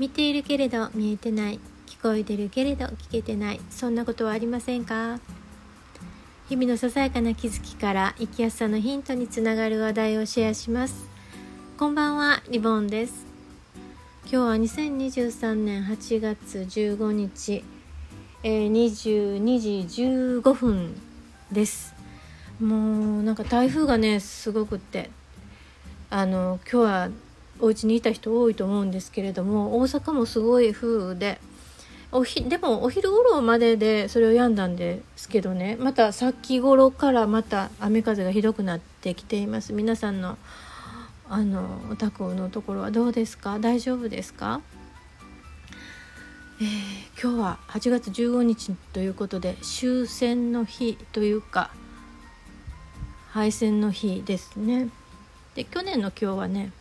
見ているけれど見えてない。聞こえてるけれど聞けてない。そんなことはありませんか？日々のささやかな気づきから生きやすさのヒントにつながる話題をシェアします。こんばんはリボンです。今日は2023年8月15日、えー、22時15分です。もうなんか台風がねすごくって。あの今日はお家にいた人多いと思うんですけれども大阪もすごい風雨でおひでもお昼頃まででそれを病んだんですけどねまた先頃からまた雨風がひどくなってきています。皆さんのあのお宅のところはどうですか？大丈夫ですか、えー、今日は8月15日ということで終戦の日というか敗戦の日ですね。で去年の今日はね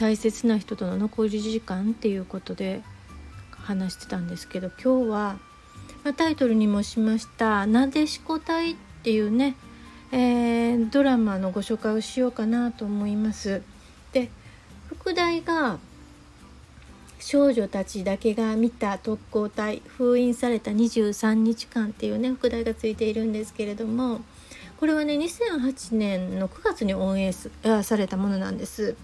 大切な人との残り時間っていうことで話してたんですけど今日は、まあ、タイトルにもしました「なでしこ隊」っていうね、えー、ドラマのご紹介をしようかなと思います。で副題が少女たちだけが見た特攻隊封印された23日間っていうね副題がついているんですけれどもこれはね2008年の9月にオンエアされたものなんです。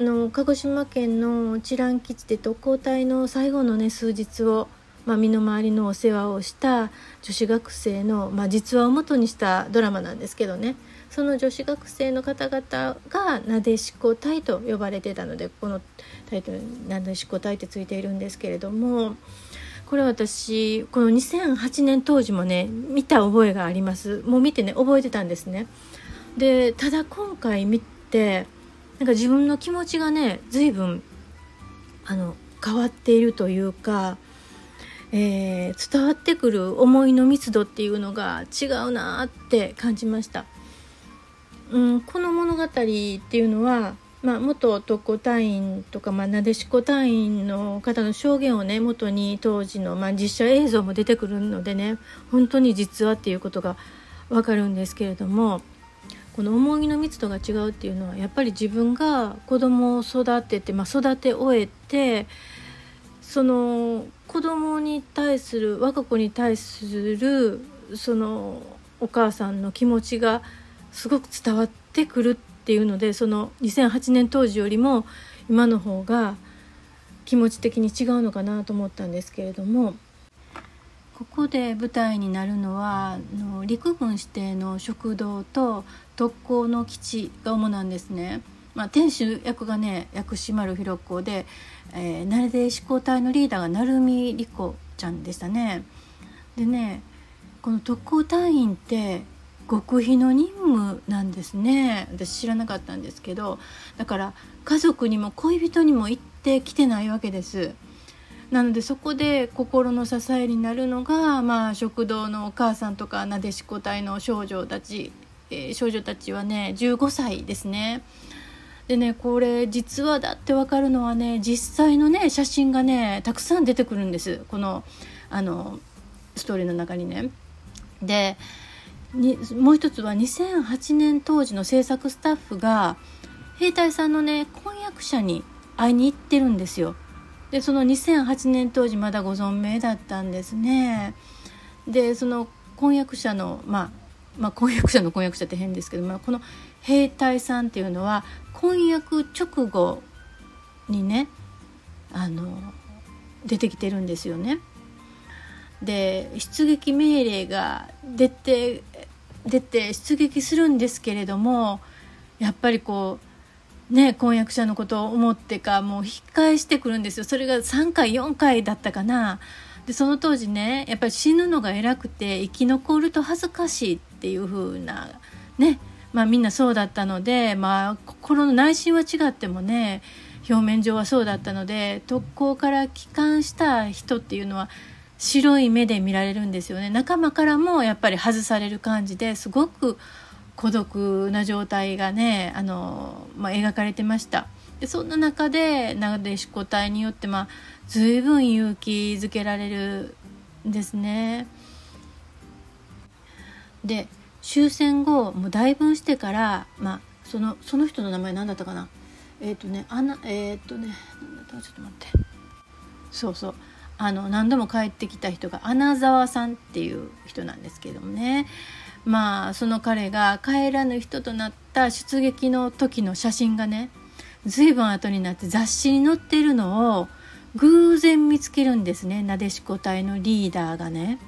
の鹿児島県の知覧基地で特攻隊の最後のね数日を、まあ、身の回りのお世話をした女子学生の、まあ、実話をもとにしたドラマなんですけどねその女子学生の方々がなでしこ隊と呼ばれてたのでこのタイトル「なでしこ隊」ってついているんですけれどもこれ私この2008年当時もね見た覚えがありますもう見てね覚えてたんですね。でただ今回見てなんか自分の気持ちがね随分あの変わっているというか、えー、伝わってくる思いの密度っていうのが違うなって感じました。うん、この物語っていうのは、まあ、元特攻隊員とか、まあ、なでしこ隊員の方の証言をね元に当時の、まあ、実写映像も出てくるのでね本当に実話っていうことがわかるんですけれどもこの重みの密度が違うっていうのはやっぱり自分が子供を育てて、まあ、育て終えてその子供に対する我が子に対するそのお母さんの気持ちがすごく伝わってくるっていうのでその2008年当時よりも今の方が気持ち的に違うのかなと思ったんですけれどもここで舞台になるのはの陸軍指定の食堂と特攻の基地が主なんですね。まあ、店主役がね薬師丸ひろ子で、えー、なでしこ隊のリーダーが成海莉子ちゃんでしたね。でねこの特攻隊員って極秘の任務なんですね私知らなかったんですけどだから家族にも恋人にも行ってきてないわけです。なのでそこで心の支えになるのが、まあ、食堂のお母さんとかなでしこ隊の少女たち、えー、少女たちはね15歳ですね。でねこれ実話だって分かるのはね実際のね写真がねたくさん出てくるんですこのあのストーリーの中にね。でもう一つは2008年当時の制作スタッフが兵隊さんのね婚約者に会いに行ってるんですよ。でその2008年当時まだご存命だったんですね。でその婚約者の、まあ、まあ婚約者の婚約者って変ですけど、まあ、この兵隊さんっていうのは婚約直後にねあの出てきてるんですよね。で出撃命令が出て出て出撃するんですけれどもやっぱりこうね、婚約者のことを思ってかもう引っ返してくるんですよ。それが3回4回だったかな。でその当時ねやっぱり死ぬのが偉くて生き残ると恥ずかしいっていう風なねまあみんなそうだったのでまあ心の内心は違ってもね表面上はそうだったので特攻から帰還した人っていうのは白い目で見られるんですよね。仲間からもやっぱり外される感じですごく孤独な状態がねあの、まあ、描かれてましたでそんな中でなでしこ隊によって、まあ、随分勇気づけられるんですね。で終戦後もう大分してから、まあ、そのその人の名前何だったかな？えっ、ー、とねあなえっ、ー、とね何だったちょっと待って。そうそうあの何度も帰ってきた人が穴沢さんっていう人なんですけどもねまあその彼が帰らぬ人となった出撃の時の写真がね随分後になって雑誌に載ってるのを偶然見つけるんですねなでしこ隊のリーダーがね、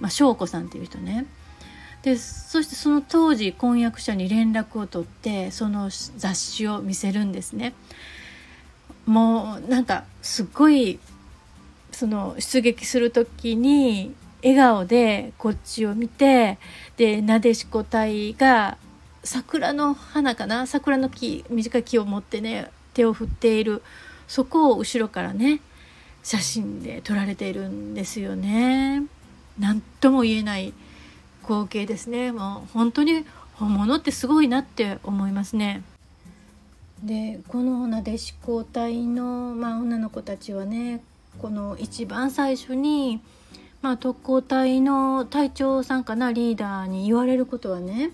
まあ、翔子さんっていう人ね。でそしてその当時婚約者に連絡を取ってその雑誌を見せるんですね。もうなんかすっごいその出撃する時に笑顔でこっちを見てでなでしこ隊が桜の花かな？桜の木短い木を持ってね手を振っているそこを後ろからね写真で撮られているんですよね。何とも言えない光景ですねもう本当に本物ってすごいなって思いますね。でこのなでしこ隊の、まあ、女の子たちはねこの一番最初に、まあ、特攻隊の隊長さんかなリーダーに言われることはね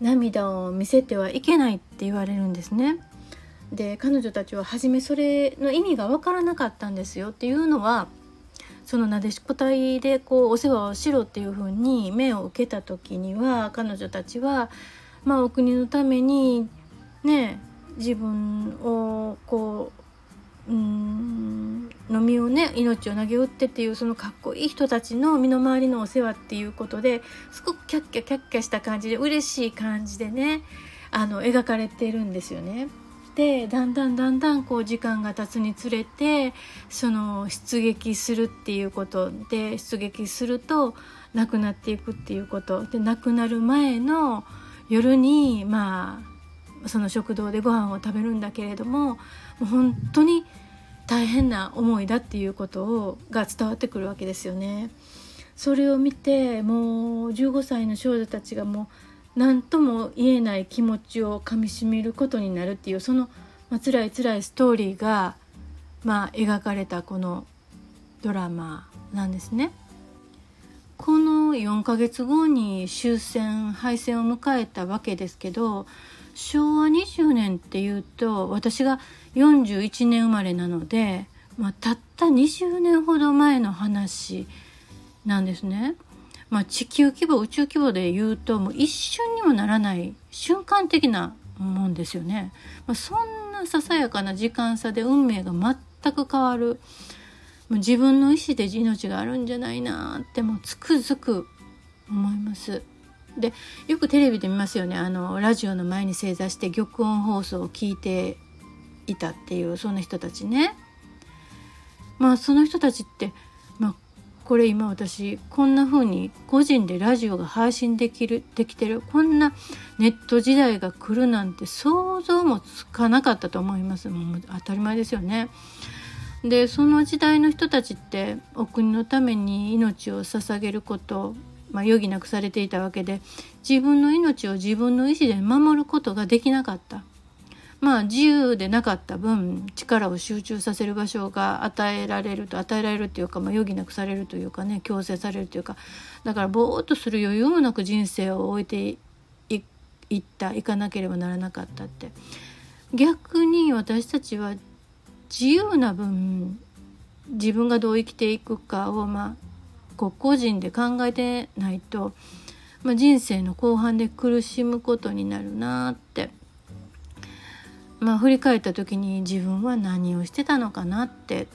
涙を見せてはいけないって言われるんですね。で彼女たちは初めそれの意味が分からなかったんですよっていうのはそのなでしこ隊でこうお世話をしろっていうふうに目を受けた時には彼女たちはまあお国のためにね自分をこううんのみをね命を投げ打ってっていうそのかっこいい人たちの身の回りのお世話っていうことですごくキャッキャキャッキャした感じで嬉しい感じでねあの描かれてるんですよね。でだんだんだんだんこう時間が経つにつれてその出撃するっていうことで出撃すると亡くなっていくっていうことで亡くなる前の夜にまあその食堂でご飯を食べるんだけれども本当に大変な思いだっていうことをが伝わってくるわけですよね。それを見てもう15歳の少女たちがもう何とも言えない気持ちをかみしめることになるっていうその、まあ、辛い辛いストーリーが、まあ、描かれたこのドラマなんですね。この4ヶ月後に終戦敗戦を迎えたわけですけど昭和20年っていうと私が41年生まれなので、まあ、たった20年ほど前の話なんですね。まあ、地球規模宇宙規模で言うともう一瞬にもならない瞬間的なもんですよね。まあ、そんなささやかな時間差で運命が全く変わる自分の意思で命があるんじゃないなってもうつくづく思います。でよくテレビで見ますよねあのラジオの前に正座して玉音放送を聞いていたっていうそんな人たちね。まあその人たちってまこれ今私こんな風に個人でラジオが配信できるできてるこんなネット時代が来るなんて想像もつかなかったと思いますもう当たり前ですよね。でその時代の人たちってお国のために命を捧げることまあ、余儀なくされていたわけで自分の命を自分の意思で守ることができなかった。まあ自由でなかった分力を集中させる場所が与えられると与えられるっていうか、まあ、余儀なくされるというかね強制されるというか。だからぼーっとする余裕もなく人生を終えていったいかなければならなかったって。逆に私たちは自由な分自分がどう生きていくかをまあ個人で考えてないと、まあ、人生の後半で苦しむことになるなって。まあ振り返った時に自分は何をしてたのかなって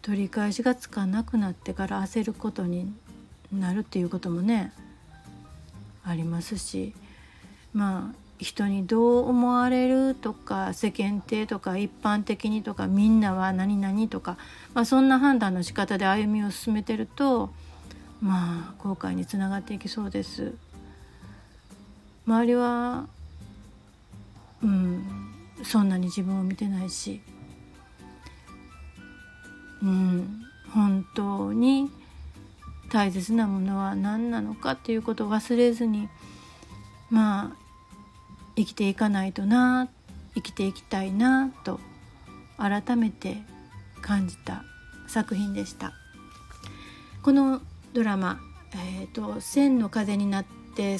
取り返しがつかなくなってから焦ることになるっていうこともねありますしまあ人にどう思われるとか世間体とか一般的にとかみんなは何々とか、まあ、そんな判断の仕方で歩みを進めてるとまあ後悔につながっていきそうです。周りはうん、そんなに自分を見てないし、うん、本当に大切なものは何なのかっていうことを忘れずにまあ生きていかないとな生きていきたいなと改めて感じた作品でした。このドラマ「えーと、千の風になって」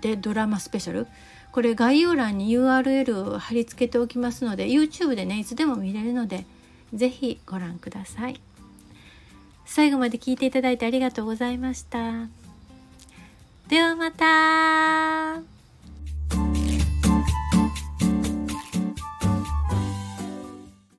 でドラマスペシャル。これ概要欄に URL を貼り付けておきますので YouTube でねいつでも見れるのでぜひご覧ください。最後まで聞いていただいてありがとうございました。ではまた。